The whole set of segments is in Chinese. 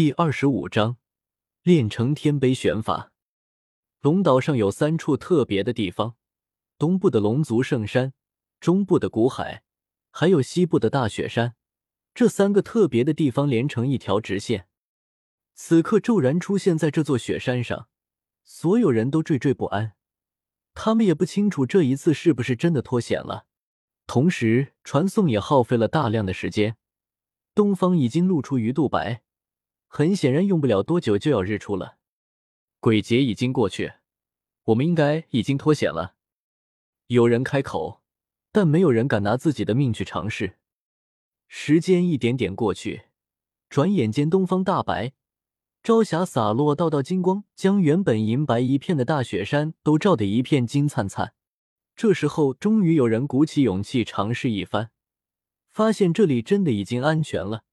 第二十五章，炼成天碑玄法。龙岛上有三处特别的地方：东部的龙族圣山，中部的古海，还有西部的大雪山。这三个特别的地方连成一条直线。此刻骤然出现在这座雪山上，所有人都惴惴不安。他们也不清楚这一次是不是真的脱险了。同时，传送也耗费了大量的时间。东方已经露出鱼肚白。很显然，用不了多久就要日出了。鬼节已经过去，我们应该已经脱险了。有人开口，但没有人敢拿自己的命去尝试。时间一点点过去，转眼间东方大白，朝霞洒落，道道金光将原本银白一片的大雪山都照得一片金灿灿。这时候，终于有人鼓起勇气尝试一番，发现这里真的已经安全了。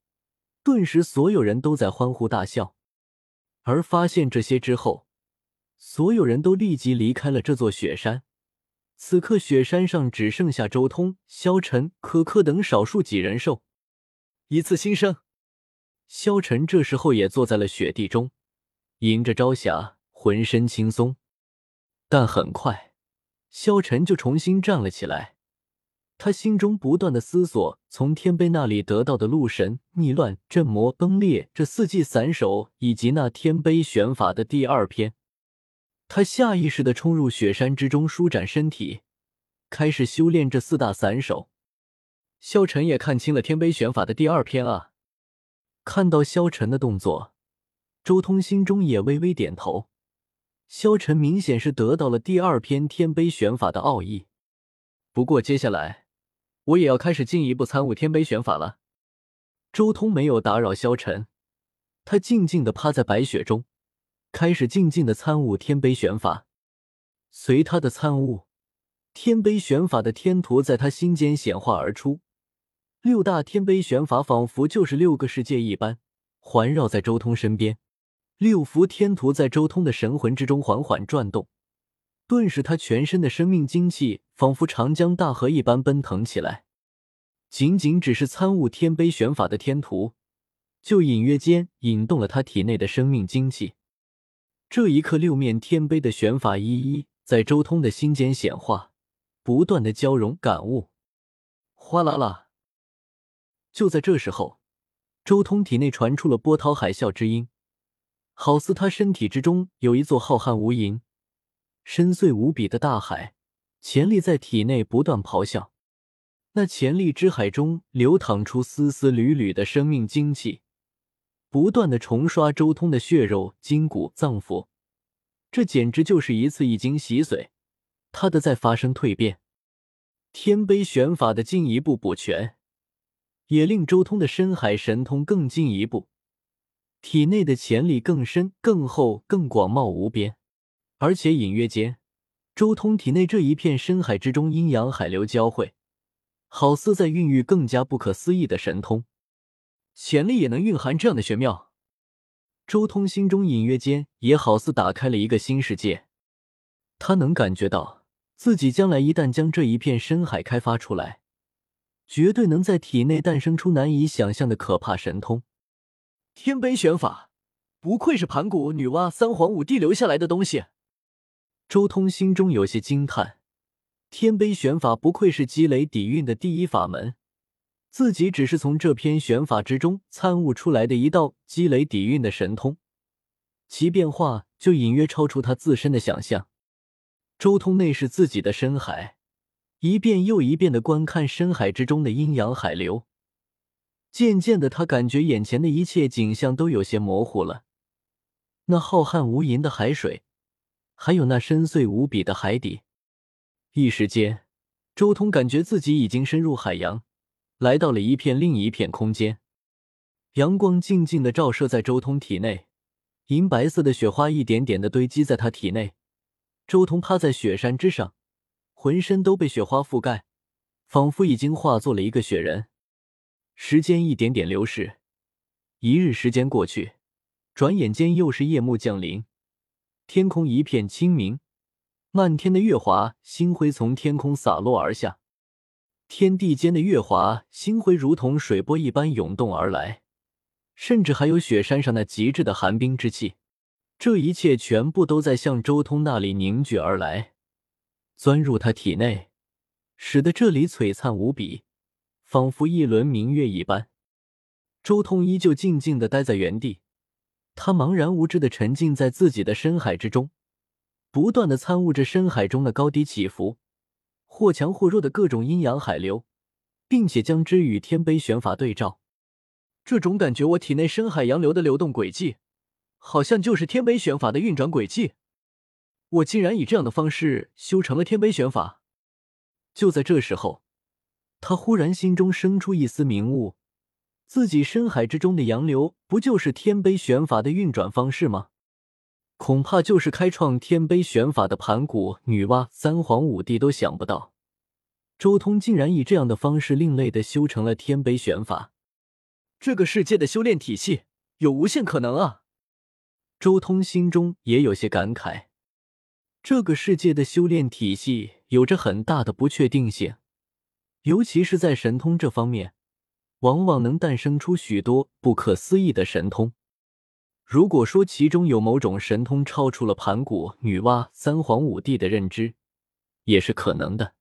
顿时，所有人都在欢呼大笑。而发现这些之后，所有人都立即离开了这座雪山。此刻，雪山上只剩下周通、萧晨、可可等少数几人兽。一次新生，萧晨这时候也坐在了雪地中，迎着朝霞，浑身轻松。但很快，萧晨就重新站了起来。他心中不断的思索，从天碑那里得到的路神逆乱、镇魔、崩裂这四季散手，以及那天碑玄法的第二篇。他下意识的冲入雪山之中，舒展身体，开始修炼这四大散手。萧晨也看清了天杯玄法的第二篇啊！看到萧晨的动作，周通心中也微微点头。萧晨明显是得到了第二篇天杯玄法的奥义，不过接下来。我也要开始进一步参悟天杯玄法了。周通没有打扰萧晨，他静静的趴在白雪中，开始静静的参悟天杯玄法。随他的参悟，天杯玄法的天图在他心间显化而出。六大天杯玄法仿佛就是六个世界一般，环绕在周通身边。六幅天图在周通的神魂之中缓缓转动。顿时，他全身的生命精气仿佛长江大河一般奔腾起来。仅仅只是参悟天杯玄法的天图，就隐约间引动了他体内的生命精气。这一刻，六面天杯的玄法一一在周通的心间显化，不断的交融感悟。哗啦啦！就在这时候，周通体内传出了波涛海啸之音，好似他身体之中有一座浩瀚无垠。深邃无比的大海，潜力在体内不断咆哮。那潜力之海中流淌出丝丝缕缕的生命精气，不断的重刷周通的血肉、筋骨、脏腑。这简直就是一次一经洗髓，他的在发生蜕变。天杯玄法的进一步补全，也令周通的深海神通更进一步，体内的潜力更深、更厚、更广袤无边。而且隐约间，周通体内这一片深海之中，阴阳海流交汇，好似在孕育更加不可思议的神通。潜力也能蕴含这样的玄妙，周通心中隐约间也好似打开了一个新世界。他能感觉到自己将来一旦将这一片深海开发出来，绝对能在体内诞生出难以想象的可怕神通。天杯玄法，不愧是盘古、女娲、三皇五帝留下来的东西。周通心中有些惊叹，天杯玄法不愧是积累底蕴的第一法门，自己只是从这篇玄法之中参悟出来的一道积累底蕴的神通，其变化就隐约超出他自身的想象。周通内是自己的深海，一遍又一遍的观看深海之中的阴阳海流，渐渐的，他感觉眼前的一切景象都有些模糊了，那浩瀚无垠的海水。还有那深邃无比的海底，一时间，周通感觉自己已经深入海洋，来到了一片另一片空间。阳光静静的照射在周通体内，银白色的雪花一点点的堆积在他体内。周通趴在雪山之上，浑身都被雪花覆盖，仿佛已经化作了一个雪人。时间一点点流逝，一日时间过去，转眼间又是夜幕降临。天空一片清明，漫天的月华星辉从天空洒落而下，天地间的月华星辉如同水波一般涌动而来，甚至还有雪山上那极致的寒冰之气。这一切全部都在向周通那里凝聚而来，钻入他体内，使得这里璀璨无比，仿佛一轮明月一般。周通依旧静静的待在原地，他茫然无知的沉浸在自己的深海之中，不断的参悟着深海中的高低起伏，或强或弱的各种阴阳海流，并且将之与天杯玄法对照。这种感觉，我体内深海洋流的流动轨迹。好像就是天杯玄法的运转轨迹，我竟然以这样的方式修成了天杯玄法。就在这时候，他忽然心中生出一丝明悟：自己深海之中的洋流，不就是天杯玄法的运转方式吗？恐怕就是开创天杯玄法的盘古、女娲、三皇五帝都想不到，周通竟然以这样的方式另类的修成了天杯玄法。这个世界的修炼体系有无限可能啊！周通心中也有些感慨，这个世界的修炼体系有着很大的不确定性，尤其是在神通这方面，往往能诞生出许多不可思议的神通。如果说其中有某种神通超出了盘古、女娲、三皇五帝的认知，也是可能的。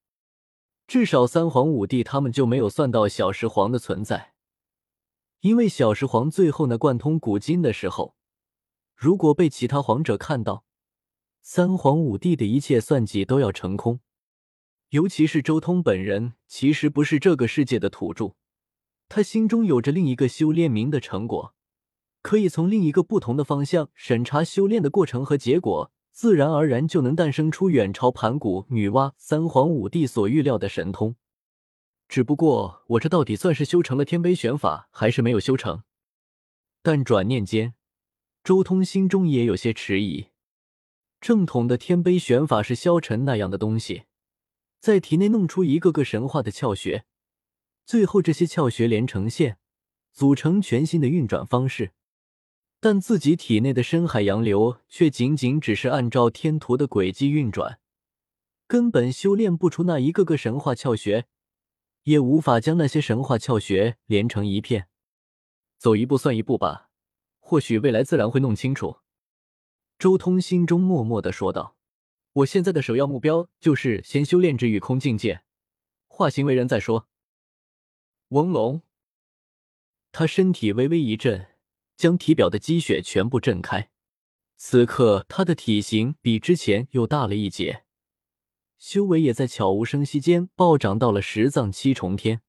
至少三皇五帝他们就没有算到小石皇的存在，因为小石皇最后那贯通古今的时候。如果被其他皇者看到，三皇五帝的一切算计都要成空。尤其是周通本人，其实不是这个世界的土著，他心中有着另一个修炼名的成果，可以从另一个不同的方向审查修炼的过程和结果，自然而然就能诞生出远超盘古、女娲、三皇五帝所预料的神通。只不过，我这到底算是修成了天杯玄法，还是没有修成？但转念间。周通心中也有些迟疑。正统的天杯玄法是消沉那样的东西，在体内弄出一个个神话的窍穴，最后这些窍穴连成线，组成全新的运转方式。但自己体内的深海洋流却仅仅只是按照天图的轨迹运转，根本修炼不出那一个个神话窍穴，也无法将那些神话窍穴连成一片。走一步算一步吧。或许未来自然会弄清楚。周通心中默默的说道：“我现在的首要目标就是先修炼至御空境界，化形为人再说。”嗡隆，他身体微微一震，将体表的积雪全部震开。此刻他的体型比之前又大了一截，修为也在悄无声息间暴涨到了十藏七重天。